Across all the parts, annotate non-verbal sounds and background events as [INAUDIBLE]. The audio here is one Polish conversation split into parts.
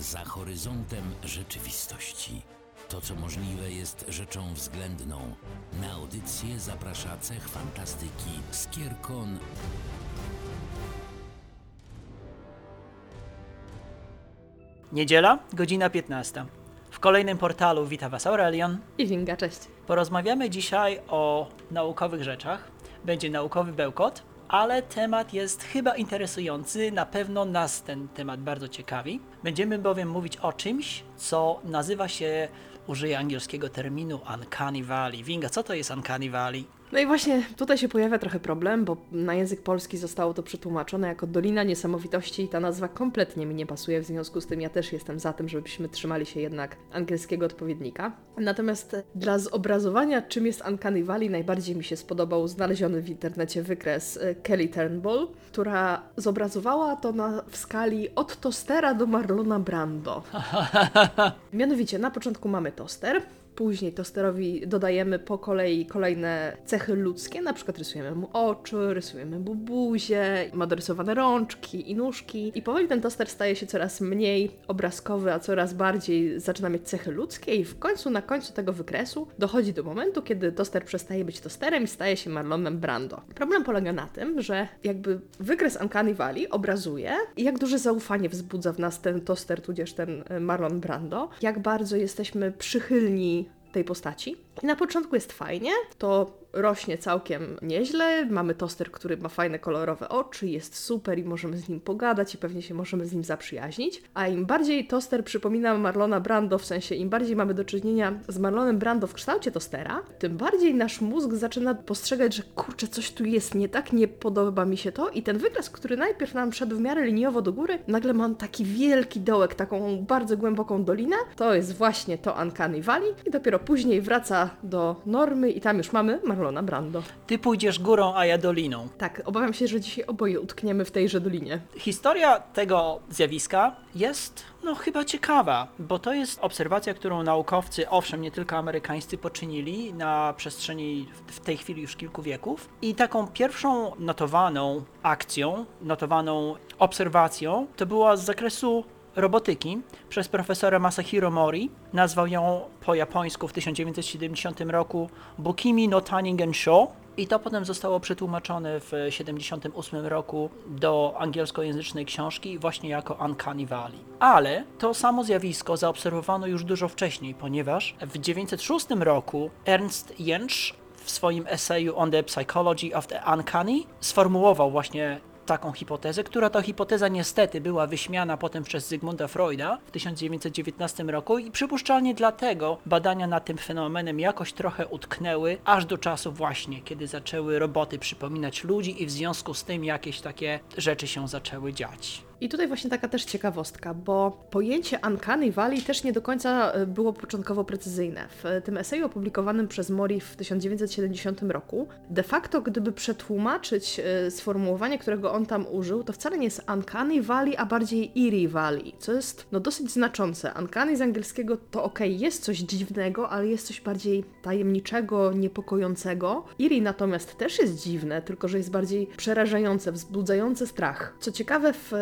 za horyzontem rzeczywistości. To, co możliwe, jest rzeczą względną. Na audycję zaprasza cech fantastyki Skierkon Niedziela, godzina 15. W kolejnym portalu wita Was Aurelion. I Winga, cześć. Porozmawiamy dzisiaj o naukowych rzeczach. Będzie naukowy bełkot, ale temat jest chyba interesujący. Na pewno nas ten temat bardzo ciekawi. Będziemy bowiem mówić o czymś, co nazywa się, użyję angielskiego terminu Uncanny Valley. Winga, co to jest Uncanny Valley? No i właśnie tutaj się pojawia trochę problem, bo na język polski zostało to przetłumaczone jako Dolina Niesamowitości i ta nazwa kompletnie mi nie pasuje, w związku z tym ja też jestem za tym, żebyśmy trzymali się jednak angielskiego odpowiednika. Natomiast dla zobrazowania, czym jest Uncanny Valley, najbardziej mi się spodobał znaleziony w internecie wykres e, Kelly Turnbull, która zobrazowała to na, w skali od tostera do Marlona Brando. [LAUGHS] Mianowicie, na początku mamy toster, Później tosterowi dodajemy po kolei kolejne cechy ludzkie, na przykład rysujemy mu oczy, rysujemy mu buzię, ma dorysowane rączki i nóżki. I powoli ten toster staje się coraz mniej obrazkowy, a coraz bardziej zaczyna mieć cechy ludzkie i w końcu, na końcu tego wykresu dochodzi do momentu, kiedy toster przestaje być tosterem i staje się Marlonem Brando. Problem polega na tym, że jakby wykres Uncanny Valley obrazuje, jak duże zaufanie wzbudza w nas ten toster, tudzież ten e, Marlon Brando, jak bardzo jesteśmy przychylni tej postaci. Na początku jest fajnie, to rośnie całkiem nieźle. Mamy toster, który ma fajne, kolorowe oczy, jest super i możemy z nim pogadać i pewnie się możemy z nim zaprzyjaźnić. A im bardziej toster przypomina Marlona Brando, w sensie im bardziej mamy do czynienia z Marlonem Brando w kształcie tostera, tym bardziej nasz mózg zaczyna postrzegać, że kurczę, coś tu jest nie tak, nie podoba mi się to. I ten wykres, który najpierw nam szedł w miarę liniowo do góry, nagle ma taki wielki dołek, taką bardzo głęboką dolinę. To jest właśnie to Uncanny Valley i dopiero później wraca do normy i tam już mamy Marlona Brando. Ty pójdziesz górą, a ja doliną. Tak, obawiam się, że dzisiaj oboje utkniemy w tejże dolinie. Historia tego zjawiska jest no chyba ciekawa, bo to jest obserwacja, którą naukowcy, owszem, nie tylko amerykańscy poczynili na przestrzeni w tej chwili już kilku wieków. I taką pierwszą notowaną akcją, notowaną obserwacją, to była z zakresu robotyki przez profesora Masahiro Mori. Nazwał ją po japońsku w 1970 roku Bukimi no Taningen Sho. I to potem zostało przetłumaczone w 1978 roku do angielskojęzycznej książki właśnie jako Uncanny Valley. Ale to samo zjawisko zaobserwowano już dużo wcześniej, ponieważ w 1906 roku Ernst Jentsch w swoim eseju On the Psychology of the Uncanny sformułował właśnie taką hipotezę, która to hipoteza niestety była wyśmiana potem przez Zygmunta Freuda w 1919 roku i przypuszczalnie dlatego badania nad tym fenomenem jakoś trochę utknęły aż do czasu właśnie, kiedy zaczęły roboty przypominać ludzi i w związku z tym jakieś takie rzeczy się zaczęły dziać. I tutaj właśnie taka też ciekawostka, bo pojęcie Uncanny Valley też nie do końca e, było początkowo precyzyjne. W tym eseju opublikowanym przez Mori w 1970 roku, de facto gdyby przetłumaczyć e, sformułowanie, którego on tam użył, to wcale nie jest Uncanny Valley, a bardziej Eerie Valley, co jest no dosyć znaczące. Uncanny z angielskiego to ok, jest coś dziwnego, ale jest coś bardziej tajemniczego, niepokojącego. Eerie natomiast też jest dziwne, tylko że jest bardziej przerażające, wzbudzające strach. Co ciekawe, w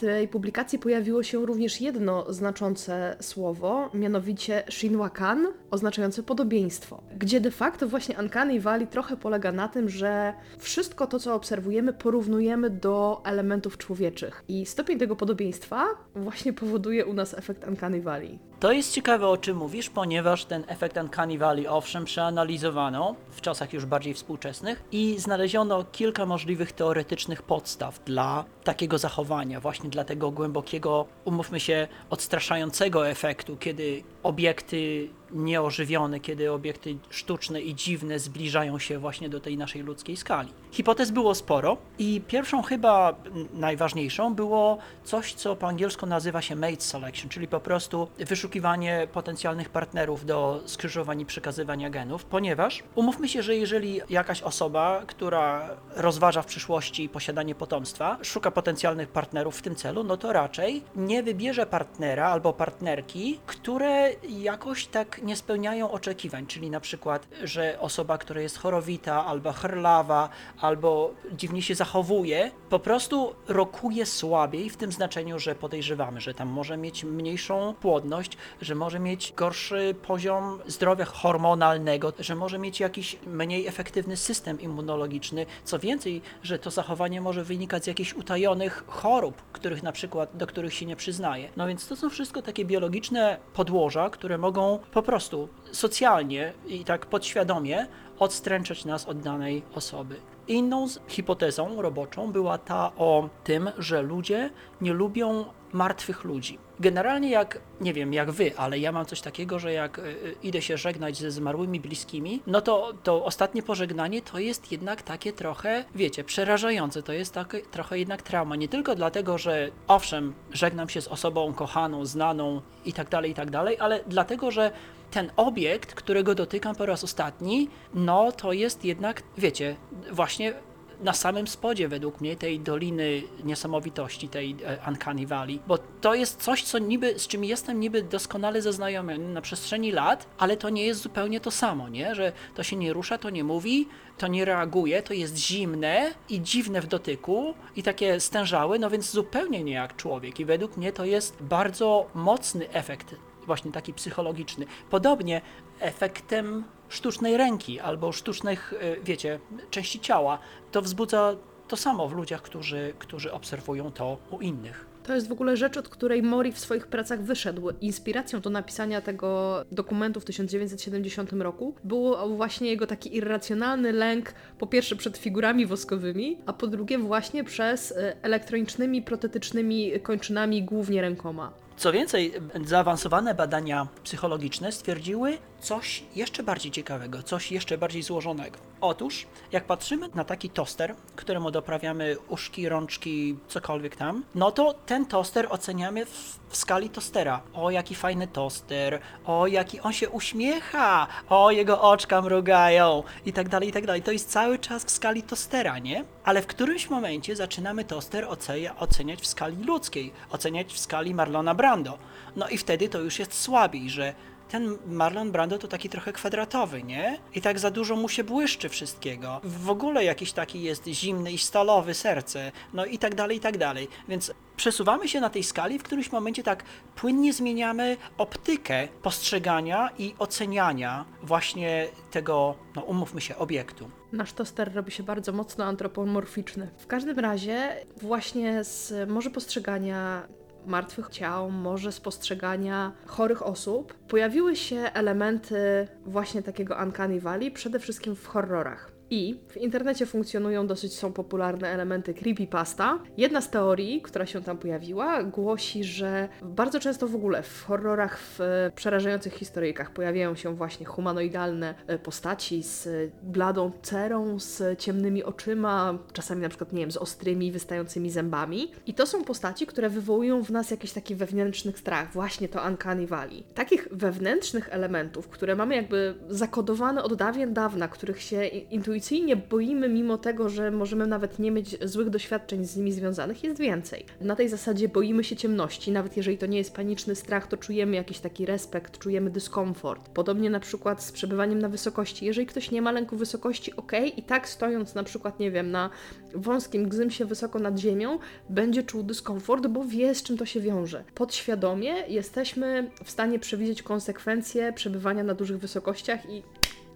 tej publikacji pojawiło się również jedno znaczące słowo, mianowicie Shinwakan, oznaczające podobieństwo, gdzie de facto właśnie Uncanny Valley trochę polega na tym, że wszystko to, co obserwujemy, porównujemy do elementów człowieczych. I stopień tego podobieństwa właśnie powoduje u nas efekt Uncanny Valley. To jest ciekawe, o czym mówisz, ponieważ ten efekt Uncanny Valley owszem przeanalizowano w czasach już bardziej współczesnych i znaleziono kilka możliwych teoretycznych podstaw dla takiego zachowania, właśnie dla tego głębokiego, umówmy się, odstraszającego efektu, kiedy obiekty nieożywione, kiedy obiekty sztuczne i dziwne zbliżają się właśnie do tej naszej ludzkiej skali. Hipotez było sporo i pierwszą chyba najważniejszą było coś, co po angielsku nazywa się mate selection, czyli po prostu wyszukiwanie potencjalnych partnerów do skrzyżowań i przekazywania genów, ponieważ umówmy się, że jeżeli jakaś osoba, która rozważa w przyszłości posiadanie potomstwa, szuka potencjalnych partnerów w tym celu, no to raczej nie wybierze partnera albo partnerki, które jakoś tak nie spełniają oczekiwań, czyli na przykład, że osoba, która jest chorowita, albo chrlawa, albo dziwnie się zachowuje, po prostu rokuje słabiej w tym znaczeniu, że podejrzewamy, że tam może mieć mniejszą płodność, że może mieć gorszy poziom zdrowia hormonalnego, że może mieć jakiś mniej efektywny system immunologiczny. Co więcej, że to zachowanie może wynikać z jakichś utajonych chorób, których na przykład, do których się nie przyznaje. No więc to są wszystko takie biologiczne podłoża, które mogą po prostu socjalnie i tak podświadomie odstręczać nas od danej osoby. Inną hipotezą roboczą była ta o tym, że ludzie nie lubią martwych ludzi. Generalnie jak, nie wiem jak wy, ale ja mam coś takiego, że jak y, y, idę się żegnać ze zmarłymi bliskimi, no to to ostatnie pożegnanie to jest jednak takie trochę, wiecie, przerażające, to jest takie trochę jednak trauma. Nie tylko dlatego, że owszem, żegnam się z osobą kochaną, znaną i tak dalej, i tak dalej, ale dlatego, że ten obiekt, którego dotykam po raz ostatni, no to jest jednak, wiecie, właśnie na samym spodzie według mnie tej doliny niesamowitości, tej e, Uncanny Valley, bo to jest coś, co niby, z czym jestem niby doskonale zaznajomiony na przestrzeni lat, ale to nie jest zupełnie to samo, nie? Że to się nie rusza, to nie mówi, to nie reaguje, to jest zimne i dziwne w dotyku i takie stężałe, no więc zupełnie nie jak człowiek i według mnie to jest bardzo mocny efekt właśnie taki psychologiczny. Podobnie efektem sztucznej ręki albo sztucznych, e, wiecie, części ciała, to wzbudza to samo w ludziach, którzy, którzy obserwują to u innych. To jest w ogóle rzecz, od której Mori w swoich pracach wyszedł. Inspiracją do napisania tego dokumentu w 1970 roku był właśnie jego taki irracjonalny lęk, po pierwsze przed figurami woskowymi, a po drugie właśnie przez e, elektronicznymi, protetycznymi kończynami, głównie rękoma. Co więcej, zaawansowane badania psychologiczne stwierdziły coś jeszcze bardziej ciekawego, coś jeszcze bardziej złożonego. Otóż, jak patrzymy na taki toster, któremu doprawiamy uszki, rączki, cokolwiek tam, no to ten toster oceniamy w, w skali tostera. O, jaki fajny toster, o, jaki on się uśmiecha, o, jego oczka mrugają i tak dalej, i tak dalej. To jest cały czas w skali tostera, nie? Ale w którymś momencie zaczynamy toster oceniać w skali ludzkiej, oceniać w skali Marlona Brando. No i wtedy to już jest słabiej, że ten Marlon Brando to taki trochę kwadratowy, nie? I tak za dużo mu się błyszczy wszystkiego. W ogóle jakiś taki jest zimny i stalowy serce, no i tak dalej, i tak dalej. Więc przesuwamy się na tej skali, w którymś momencie tak płynnie zmieniamy optykę postrzegania i oceniania właśnie tego, no umówmy się, obiektu. Nasz toster robi się bardzo mocno antropomorficzny. W każdym razie, właśnie z może postrzegania martwych ciał, może z postrzegania chorych osób, pojawiły się elementy właśnie takiego Uncanny Valley, przede wszystkim w horrorach. I w internecie funkcjonują dosyć są popularne elementy creepypasta. Jedna z teorii, która się tam pojawiła, głosi, że bardzo często w ogóle w horrorach, w e, przerażających historyjkach pojawiają się właśnie humanoidalne e, postaci z bladą cerą, z ciemnymi oczyma, czasami na przykład, nie wiem, z ostrymi, wystającymi zębami. I to są postaci, które wywołują w nas jakiś taki wewnętrzny strach, właśnie to Uncanny Valley. Takich wewnętrznych elementów, które mamy jakby zakodowane od dawien dawna, których się i- intuicyjnie boimy, mimo tego, że możemy nawet nie mieć złych doświadczeń z nimi związanych, jest więcej. Na tej zasadzie boimy się ciemności, nawet jeżeli to nie jest paniczny strach, to czujemy jakiś taki respekt, czujemy dyskomfort. Podobnie na przykład z przebywaniem na wysokości. Jeżeli ktoś nie ma lęku wysokości, ok, i tak stojąc na przykład, nie wiem, na wąskim gzymsie wysoko nad ziemią, będzie czuł dyskomfort, bo wie z czym to się wiąże. Podświadomie jesteśmy w stanie przewidzieć konsekwencje przebywania na dużych wysokościach i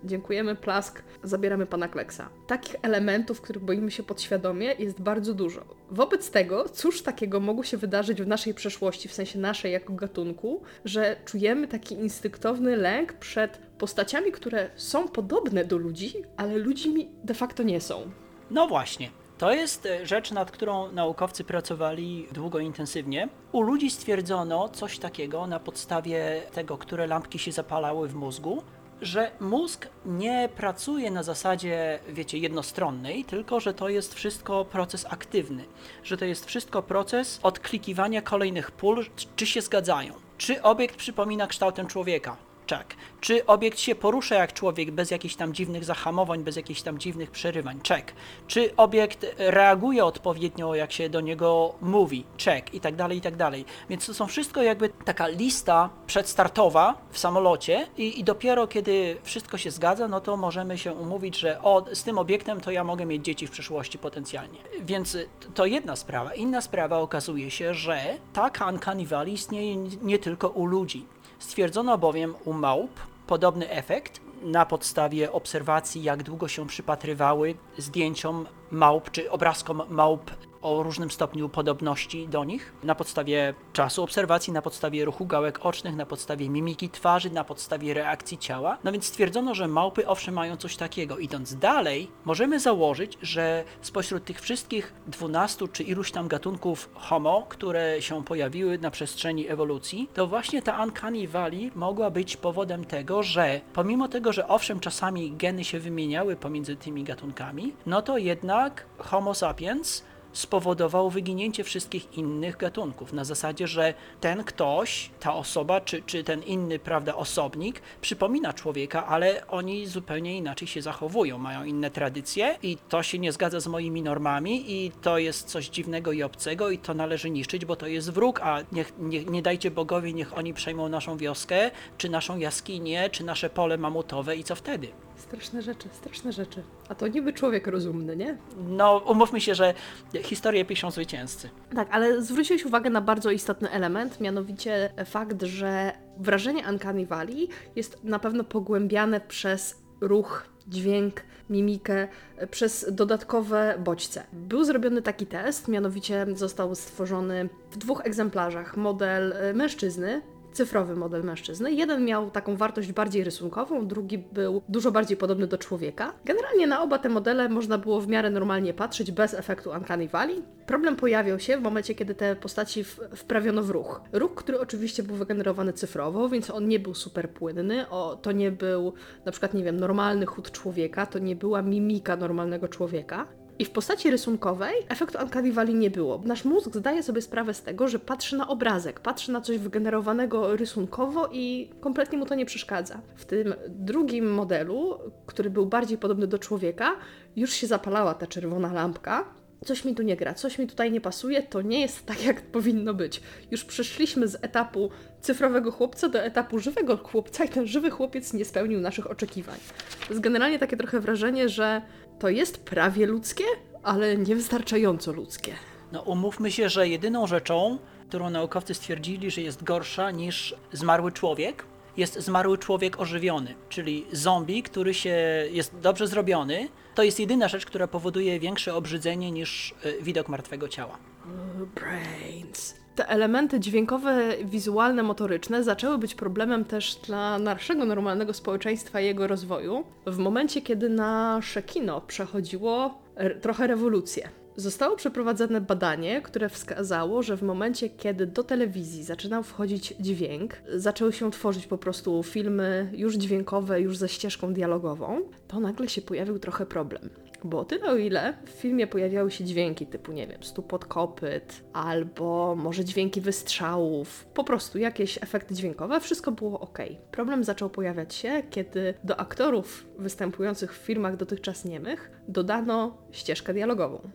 Dziękujemy, plask, zabieramy pana Kleksa. Takich elementów, których boimy się podświadomie, jest bardzo dużo. Wobec tego, cóż takiego mogło się wydarzyć w naszej przeszłości, w sensie naszej jako gatunku, że czujemy taki instynktowny lęk przed postaciami, które są podobne do ludzi, ale ludźmi de facto nie są. No właśnie. To jest e, rzecz, nad którą naukowcy pracowali długo intensywnie. U ludzi stwierdzono coś takiego na podstawie tego, które lampki się zapalały w mózgu, że mózg nie pracuje na zasadzie, wiecie, jednostronnej, tylko że to jest wszystko proces aktywny, że to jest wszystko proces odklikiwania kolejnych pól, czy się zgadzają, czy obiekt przypomina kształtem człowieka. Czek. Czy obiekt się porusza jak człowiek bez jakichś tam dziwnych zahamowań, bez jakichś tam dziwnych przerywań? Czek. Czy obiekt reaguje odpowiednio, jak się do niego mówi? Czek. I tak dalej, i tak dalej. Więc to są wszystko jakby taka lista przedstartowa w samolocie i, i dopiero kiedy wszystko się zgadza, no to możemy się umówić, że o, z tym obiektem to ja mogę mieć dzieci w przyszłości potencjalnie. Więc to jedna sprawa. Inna sprawa okazuje się, że taka uncanny valley istnieje nie tylko u ludzi. Stwierdzono bowiem u małp podobny efekt na podstawie obserwacji, jak długo się przypatrywały zdjęciom małp czy obrazkom małp o różnym stopniu podobności do nich, na podstawie czasu obserwacji, na podstawie ruchu gałek ocznych, na podstawie mimiki twarzy, na podstawie reakcji ciała. No więc stwierdzono, że małpy owszem mają coś takiego. Idąc dalej, możemy założyć, że spośród tych wszystkich 12 czy iluś tam gatunków Homo, które się pojawiły na przestrzeni ewolucji, to właśnie ta Uncanny Valley mogła być powodem tego, że pomimo tego, że owszem czasami geny się wymieniały pomiędzy tymi gatunkami, no to jednak Homo sapiens spowodował wyginięcie wszystkich innych gatunków. Na zasadzie, że ten ktoś, ta osoba, czy, czy ten inny, prawda, osobnik przypomina człowieka, ale oni zupełnie inaczej się zachowują, mają inne tradycje i to się nie zgadza z moimi normami i to jest coś dziwnego i obcego i to należy niszczyć, bo to jest wróg, a niech, nie, nie dajcie bogowie, niech oni przejmą naszą wioskę, czy naszą jaskinię, czy nasze pole mamutowe i co wtedy? Straszne rzeczy, straszne rzeczy. A to niby człowiek rozumny, nie? No, umówmy się, że historię piszą zwycięzcy. Tak, ale zwróciłeś uwagę na bardzo istotny element, mianowicie fakt, że wrażenie Uncanny Valley jest na pewno pogłębiane przez ruch, dźwięk, mimikę, przez dodatkowe bodźce. Był zrobiony taki test, mianowicie został stworzony w dwóch egzemplarzach model e, mężczyzny, cyfrowy model mężczyzny. Jeden miał taką wartość bardziej rysunkową, drugi był dużo bardziej podobny do człowieka. Generalnie na oba te modele można było w miarę normalnie patrzeć bez efektu Uncanny Valley. Problem pojawiał się w momencie, kiedy te postaci wprawiono w ruch. Ruch, który oczywiście był wygenerowany cyfrowo, więc on nie był super płynny. O, to nie był na przykład, nie wiem, normalny chód człowieka, to nie była mimika normalnego człowieka. I w postaci rysunkowej efektu Valley nie było. Nasz mózg zdaje sobie sprawę z tego, że patrzy na obrazek, patrzy na coś wygenerowanego rysunkowo i kompletnie mu to nie przeszkadza. W tym drugim modelu, który był bardziej podobny do człowieka, już się zapalała ta czerwona lampka. Coś mi tu nie gra, coś mi tutaj nie pasuje, to nie jest tak, jak powinno być. Już przeszliśmy z etapu cyfrowego chłopca do etapu żywego chłopca i ten żywy chłopiec nie spełnił naszych oczekiwań. To jest generalnie takie trochę wrażenie, że to jest prawie ludzkie, ale niewystarczająco ludzkie. No umówmy się, że jedyną rzeczą, którą naukowcy stwierdzili, że jest gorsza niż zmarły człowiek, jest zmarły człowiek ożywiony, czyli zombie, który się jest dobrze zrobiony. To jest jedyna rzecz, która powoduje większe obrzydzenie niż y, widok martwego ciała. Brains. Te elementy dźwiękowe, wizualne, motoryczne zaczęły być problemem też dla naszego normalnego społeczeństwa i jego rozwoju w momencie, kiedy nasze kino przechodziło trochę rewolucję. Zostało przeprowadzone badanie, które wskazało, że w momencie, kiedy do telewizji zaczynał wchodzić dźwięk, zaczęły się tworzyć po prostu filmy już dźwiękowe, już ze ścieżką dialogową, to nagle się pojawił trochę problem. Bo o tyle o ile w filmie pojawiały się dźwięki typu, nie wiem, stukot kopyt, albo może dźwięki wystrzałów, po prostu jakieś efekty dźwiękowe, wszystko było ok. Problem zaczął pojawiać się, kiedy do aktorów występujących w filmach dotychczas niemych dodano ścieżkę dialogową.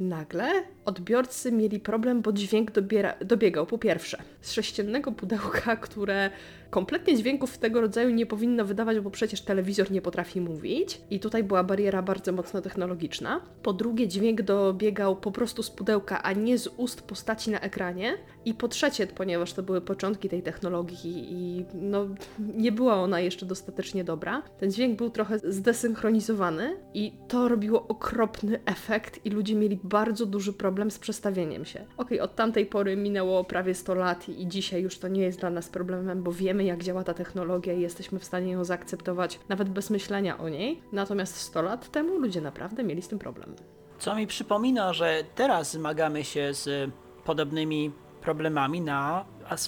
Nagle odbiorcy mieli problem, bo dźwięk dobiera, dobiegał po pierwsze z sześciennego pudełka, które kompletnie dźwięków tego rodzaju nie powinno wydawać, bo przecież telewizor nie potrafi mówić. I tutaj była bariera bardzo mocno technologiczna. Po drugie, dźwięk dobiegał po prostu z pudełka, a nie z ust postaci na ekranie. I po trzecie, ponieważ to były początki tej technologii i no, nie była ona jeszcze dostatecznie dobra, ten dźwięk był trochę zdesynchronizowany i to robiło okropny efekt i ludzie mieli bardzo duży problem z przestawieniem się. Okej, od tamtej pory minęło prawie 100 lat i dzisiaj już to nie jest dla nas problemem, bo wiemy jak działa ta technologia i jesteśmy w stanie ją zaakceptować nawet bez myślenia o niej. Natomiast 100 lat temu ludzie naprawdę mieli z tym problem. Co mi przypomina, że teraz zmagamy się z podobnymi problemami na,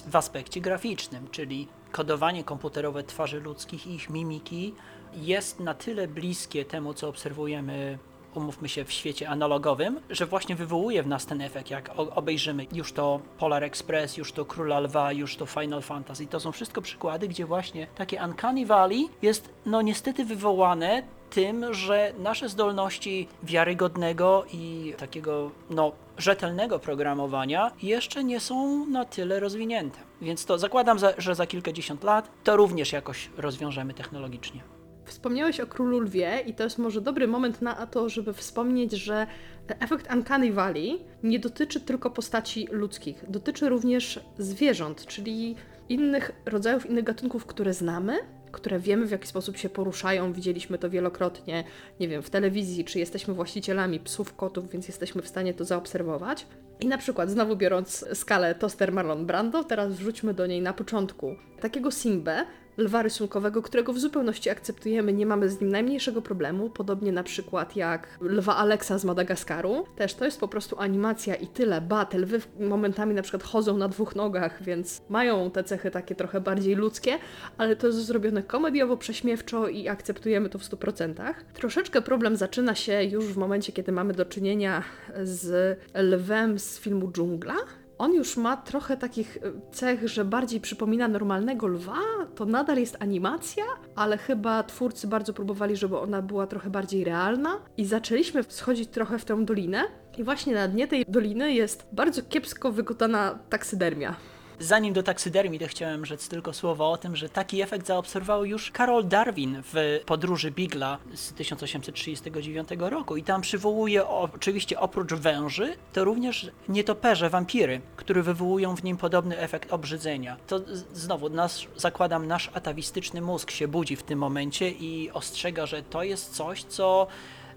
w aspekcie graficznym, czyli kodowanie komputerowe twarzy ludzkich i ich mimiki jest na tyle bliskie temu, co obserwujemy umówmy się, w świecie analogowym, że właśnie wywołuje w nas ten efekt, jak obejrzymy już to Polar Express, już to Króla Lwa, już to Final Fantasy. To są wszystko przykłady, gdzie właśnie takie Uncanny Valley jest no niestety wywołane tym, że nasze zdolności wiarygodnego i takiego no, rzetelnego programowania jeszcze nie są na tyle rozwinięte. Więc to zakładam, za, że za kilkadziesiąt lat to również jakoś rozwiążemy technologicznie. Wspomniałeś o Królu Lwie i to jest może dobry moment na to, żeby wspomnieć, że efekt Uncanny Valley nie dotyczy tylko postaci ludzkich, dotyczy również zwierząt, czyli innych rodzajów, innych gatunków, które znamy, które wiemy w jaki sposób się poruszają, widzieliśmy to wielokrotnie, nie wiem, w telewizji, czy jesteśmy właścicielami psów, kotów, więc jesteśmy w stanie to zaobserwować. I na przykład, znowu biorąc skalę Toster Marlon Brando, teraz wrzućmy do niej na początku takiego Simbę, lwa rysunkowego, którego w zupełności akceptujemy, nie mamy z nim najmniejszego problemu, podobnie na przykład jak lwa Alexa z Madagaskaru. Też to jest po prostu animacja i tyle. Ba, te lwy momentami na przykład chodzą na dwóch nogach, więc mają te cechy takie trochę bardziej ludzkie, ale to jest zrobione komediowo, prześmiewczo i akceptujemy to w 100%. Troszeczkę problem zaczyna się już w momencie, kiedy mamy do czynienia z lwem z filmu Dżungla, on już ma trochę takich e, cech, że bardziej przypomina normalnego lwa. To nadal jest animacja, ale chyba twórcy bardzo próbowali, żeby ona była trochę bardziej realna. I zaczęliśmy schodzić trochę w tę dolinę. I właśnie na dnie tej doliny jest bardzo kiepsko wykonana taksydermia. Zanim do taksydermii, to chciałem rzec tylko słowo o tym, że taki efekt zaobserwował już Karol Darwin w podróży Bigla z 1839 roku i tam przywołuje oczywiście oprócz węży, to również nietoperze, wampiry, które wywołują w nim podobny efekt obrzydzenia. To znowu, zakładam, nasz atawistyczny mózg się budzi w tym momencie i ostrzega, że to jest coś, co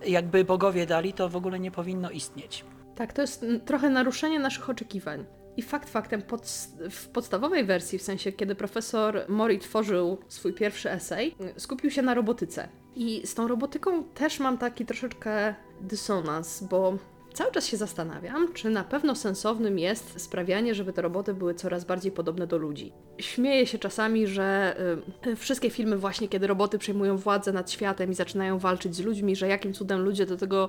jakby bogowie dali, to w ogóle nie powinno istnieć. Tak, to jest trochę naruszenie naszych oczekiwań. I fakt faktem, pod, w podstawowej wersji, w sensie kiedy profesor Mori tworzył swój pierwszy esej, skupił się na robotyce. I z tą robotyką też mam taki troszeczkę dysonans, bo cały czas się zastanawiam, czy na pewno sensownym jest sprawianie, żeby te roboty były coraz bardziej podobne do ludzi. Śmieję się czasami, że y, wszystkie filmy właśnie, kiedy roboty przejmują władzę nad światem i zaczynają walczyć z ludźmi, że jakim cudem ludzie do tego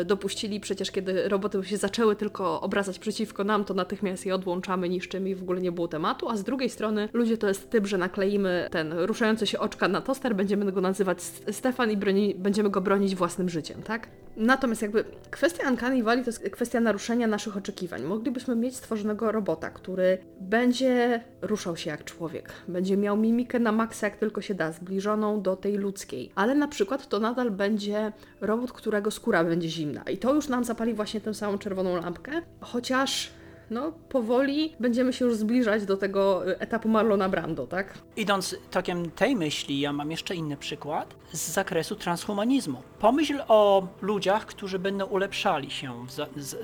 y, dopuścili, przecież kiedy roboty się zaczęły tylko obracać przeciwko nam, to natychmiast je odłączamy, niszczymy i w ogóle nie było tematu, a z drugiej strony ludzie to jest typ, że nakleimy ten ruszający się oczka na toster, będziemy go nazywać Stefan i broni, będziemy go bronić własnym życiem, tak? Natomiast jakby kwestia Uncanny Valley to jest kwestia naruszenia naszych oczekiwań. Moglibyśmy mieć stworzonego robota, który będzie ruszał się jak człowiek, będzie miał mimikę na maksa jak tylko się da, zbliżoną do tej ludzkiej, ale na przykład to nadal będzie robot, którego skóra będzie zimna. I to już nam zapali właśnie tę samą czerwoną lampkę, chociaż no powoli będziemy się już zbliżać do tego y, etapu Marlona Brando, tak? Idąc tokiem tej myśli, ja mam jeszcze inny przykład z zakresu transhumanizmu. Pomyśl o ludziach, którzy będą ulepszali się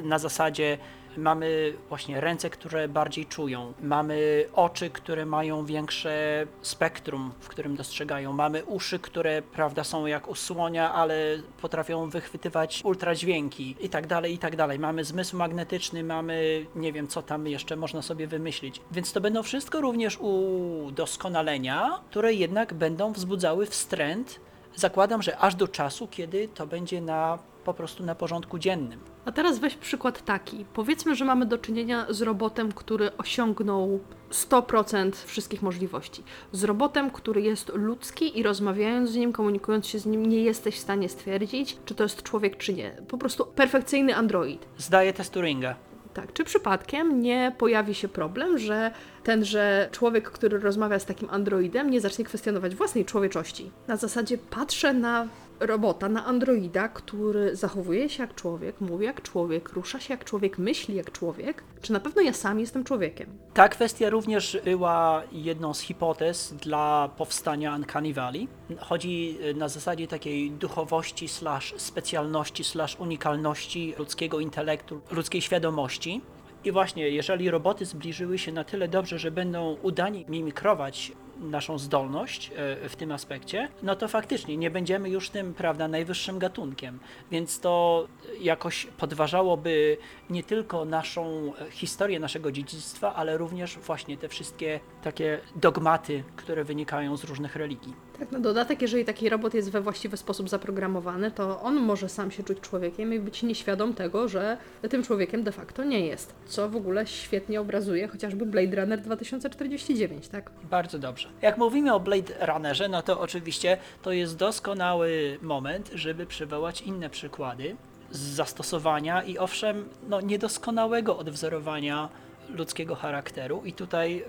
na zasadzie mamy właśnie ręce, które bardziej czują, mamy oczy, które mają większe spektrum, w którym dostrzegają, mamy uszy, które prawda są jak u słonia, ale potrafią wychwytywać ultradźwięki i tak dalej, i tak dalej. Mamy zmysł magnetyczny, mamy nie wiem co tam jeszcze można sobie wymyślić. Więc to będą wszystko również udoskonalenia, które jednak będą wzbudzały wstręt. Zakładam, że aż do czasu, kiedy to będzie na po prostu na porządku dziennym. A teraz weź przykład taki. Powiedzmy, że mamy do czynienia z robotem, który osiągnął 100% wszystkich możliwości. Z robotem, który jest ludzki i rozmawiając z nim, komunikując się z nim, nie jesteś w stanie stwierdzić, czy to jest człowiek, czy nie. Po prostu perfekcyjny android. Zdaję test Turinga. Tak, czy przypadkiem nie pojawi się problem, że tenże człowiek, który rozmawia z takim androidem, nie zacznie kwestionować własnej człowieczości? Na zasadzie patrzę na robota, na androida, który zachowuje się jak człowiek, mówi jak człowiek, rusza się jak człowiek, myśli jak człowiek. Czy na pewno ja sam jestem człowiekiem? Ta kwestia również była jedną z hipotez dla powstania Uncanny Valley. Chodzi y, na zasadzie takiej duchowości slash specjalności slash unikalności ludzkiego intelektu, ludzkiej świadomości. I właśnie, jeżeli roboty zbliżyły się na tyle dobrze, że będą udani mimikrować naszą zdolność e, w tym aspekcie, no to faktycznie nie będziemy już tym, prawda, najwyższym gatunkiem. Więc to jakoś podważałoby nie tylko naszą e, historię naszego dziedzictwa, ale również właśnie te wszystkie takie dogmaty, które wynikają z różnych religii. Tak, na dodatek, jeżeli taki robot jest we właściwy sposób zaprogramowany, to on może sam się czuć człowiekiem i być nieświadom tego, że tym człowiekiem de facto nie jest. Co w ogóle świetnie obrazuje chociażby Blade Runner 2049, tak? Bardzo dobrze. Jak mówimy o Blade Runnerze, no to oczywiście to jest doskonały moment, żeby przywołać inne przykłady z zastosowania i owszem, no niedoskonałego odwzorowania ludzkiego charakteru. I tutaj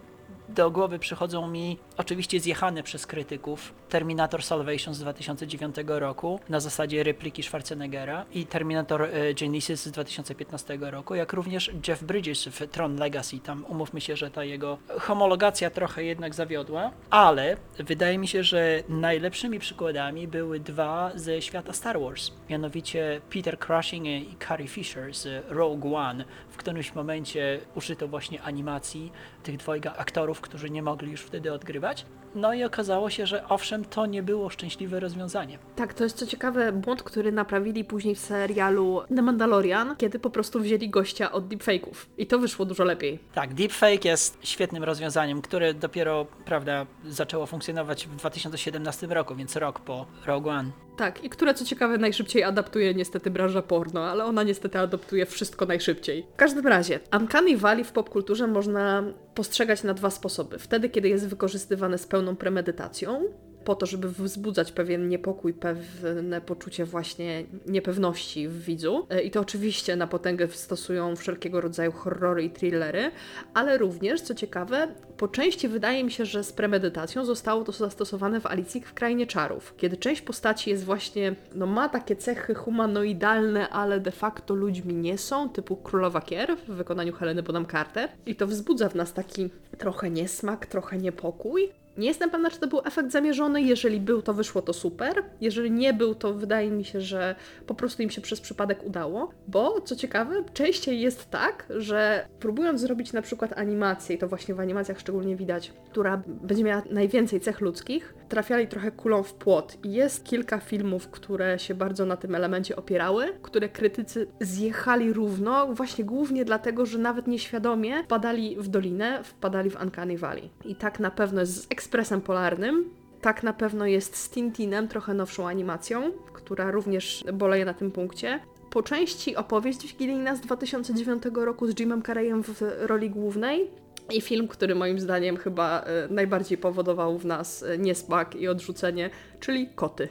do głowy przychodzą mi oczywiście zjechane przez krytyków Terminator Salvation z 2009 roku na zasadzie repliki Schwarzeneggera i Terminator e, Genesis z 2015 roku, jak również Jeff Bridges w Tron Legacy. Tam umówmy się, że ta jego homologacja trochę jednak zawiodła, ale wydaje mi się, że najlepszymi przykładami były dwa ze świata Star Wars, mianowicie Peter Cushing i Carrie Fisher z Rogue One. W którymś momencie użyto właśnie animacji tych dwojga aktorów, którzy nie mogli już wtedy odgrywać. No i okazało się, że owszem, to nie było szczęśliwe rozwiązanie. Tak, to jest co ciekawe błąd, który naprawili później w serialu The Mandalorian, kiedy po prostu wzięli gościa od deepfake'ów. I to wyszło dużo lepiej. Tak, deepfake jest świetnym rozwiązaniem, które dopiero, prawda, zaczęło funkcjonować w 2017 roku, więc rok po Rogue One. Tak, i które co ciekawe najszybciej adaptuje niestety branża porno, ale ona niestety adaptuje wszystko najszybciej. W każdym razie, Uncanny Valley w popkulturze można postrzegać na dwa sposoby. Wtedy, kiedy jest wykorzystywane z pełną premedytacją, po to, żeby wzbudzać pewien niepokój, pewne poczucie właśnie niepewności w widzu. E, I to oczywiście na potęgę stosują wszelkiego rodzaju horrory i thrillery, ale również, co ciekawe, po części wydaje mi się, że z premedytacją zostało to zastosowane w Alicji w Krainie Czarów, kiedy część postaci jest właśnie, no ma takie cechy humanoidalne, ale de facto ludźmi nie są, typu Królowa Kier w wykonaniu Heleny Bonham Carter. I to wzbudza w nas taki trochę niesmak, trochę niepokój. Nie jestem pewna, czy to był efekt zamierzony. Jeżeli był, to wyszło to super. Jeżeli nie był, to wydaje mi się, że po prostu im się przez przypadek udało. Bo co ciekawe, częściej jest tak, że próbując zrobić na przykład animację, i to właśnie w animacjach szczególnie widać, która będzie miała najwięcej cech ludzkich, trafiali trochę kulą w płot. I jest kilka filmów, które się bardzo na tym elemencie opierały, które krytycy zjechali równo, właśnie głównie dlatego, że nawet nieświadomie wpadali w dolinę, wpadali w Uncanny Valley. I tak na pewno jest z Ekspresem Polarnym, tak na pewno jest z Tintinem, trochę nowszą animacją, która również boleje na tym punkcie. Po części opowieść Wigilijna z 2009 roku z Jimem Carreyem w roli głównej i film, który moim zdaniem chyba e, najbardziej powodował w nas e, niesmak i odrzucenie, czyli Koty.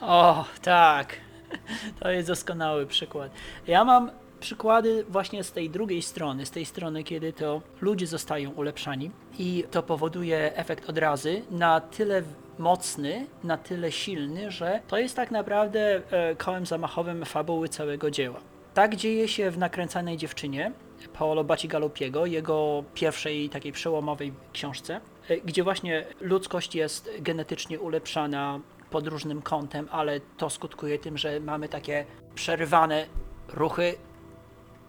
O, tak. [LAUGHS] To jest doskonały przykład. Ja mam przykłady właśnie z tej drugiej strony, z tej strony, kiedy to ludzie zostają ulepszani i to powoduje efekt odrazy na tyle mocny, na tyle silny, że to jest tak naprawdę e, kołem zamachowym fabuły całego dzieła. Tak dzieje się w Nakręcanej Dziewczynie Paolo Bacigalupiego, jego pierwszej takiej przełomowej książce, e, gdzie właśnie ludzkość jest genetycznie ulepszana pod różnym kątem, ale to skutkuje tym, że mamy takie przerywane ruchy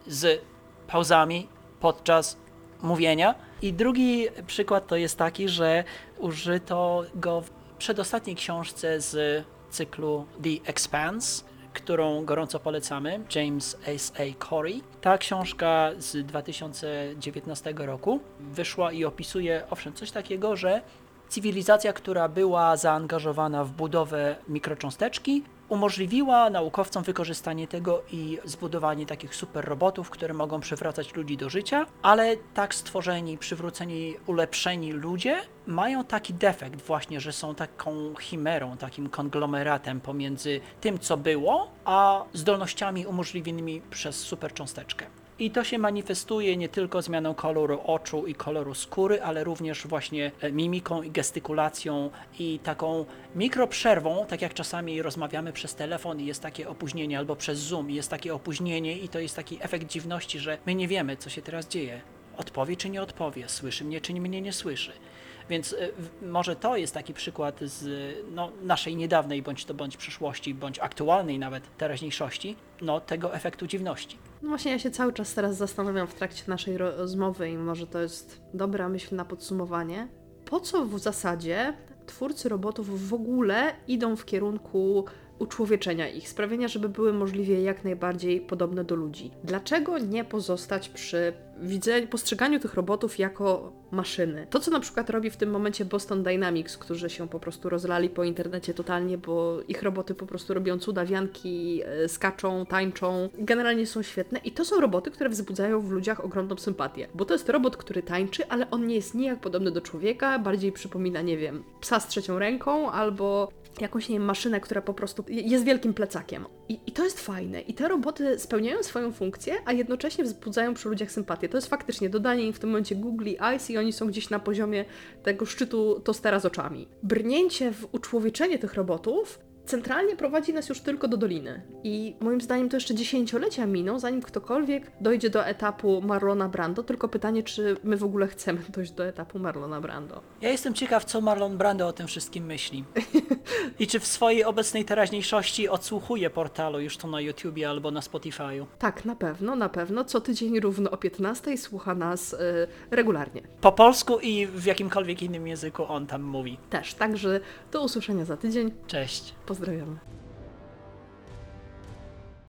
z pauzami podczas mówienia. I drugi przykład to jest taki, że użyto go w przedostatniej książce z cyklu The Expanse, którą gorąco polecamy, James S.A. Corey. Ta książka z 2019 roku wyszła i opisuje, owszem, coś takiego, że cywilizacja, która była zaangażowana w budowę mikrocząsteczki, umożliwiła naukowcom wykorzystanie tego i zbudowanie takich super robotów, które mogą przywracać ludzi do życia, ale tak stworzeni, przywróceni, ulepszeni ludzie mają taki defekt właśnie, że są taką chimerą, takim konglomeratem pomiędzy tym, co było, a zdolnościami umożliwionymi przez supercząsteczkę. I to się manifestuje nie tylko zmianą koloru oczu i koloru skóry, ale również właśnie e, mimiką i gestykulacją i taką mikroprzerwą, tak jak czasami rozmawiamy przez telefon i jest takie opóźnienie, albo przez Zoom i jest takie opóźnienie i to jest taki efekt dziwności, że my nie wiemy, co się teraz dzieje. Odpowie czy nie odpowie, słyszy mnie czy mnie nie słyszy. Więc y, może to jest taki przykład z no, naszej niedawnej bądź to bądź przyszłości, bądź aktualnej nawet teraźniejszości, no, tego efektu dziwności. No właśnie, ja się cały czas teraz zastanawiam w trakcie naszej rozmowy i może to jest dobra myśl na podsumowanie. Po co w zasadzie twórcy robotów w ogóle idą w kierunku uczłowieczenia ich, sprawienia, żeby były możliwie jak najbardziej podobne do ludzi. Dlaczego nie pozostać przy widzeniu, postrzeganiu tych robotów jako maszyny? To, co na przykład robi w tym momencie Boston Dynamics, którzy się po prostu rozlali po internecie totalnie, bo ich roboty po prostu robią cuda, wianki, e, skaczą, tańczą, generalnie są świetne i to są roboty, które wzbudzają w ludziach ogromną sympatię, bo to jest robot, który tańczy, ale on nie jest nijak podobny do człowieka, bardziej przypomina, nie wiem, psa z trzecią ręką albo jakąś, nie wiem, maszynę, która po prostu jest wielkim plecakiem. I, I to jest fajne. I te roboty spełniają swoją funkcję, a jednocześnie wzbudzają przy ludziach sympatię. To jest faktycznie dodanie im w tym momencie Google Eyes i oni są gdzieś na poziomie tego szczytu tostera z oczami. Brnięcie w uczłowieczenie tych robotów centralnie prowadzi nas już tylko do doliny. I moim zdaniem to jeszcze dziesięciolecia miną, zanim ktokolwiek dojdzie do etapu Marlona Brando. Tylko pytanie, czy my w ogóle chcemy [LAUGHS] dojść do etapu Marlona Brando. Ja jestem ciekaw, co Marlon Brando o tym wszystkim myśli. [LAUGHS] I czy w swojej obecnej teraźniejszości odsłuchuje portalu już to na YouTubie albo na Spotify'u. Tak, na pewno, na pewno. Co tydzień równo o 15 słucha nas y, regularnie. Po polsku i w jakimkolwiek innym języku on tam mówi. Też, także do usłyszenia za tydzień. Cześć. Pozdrawiamy.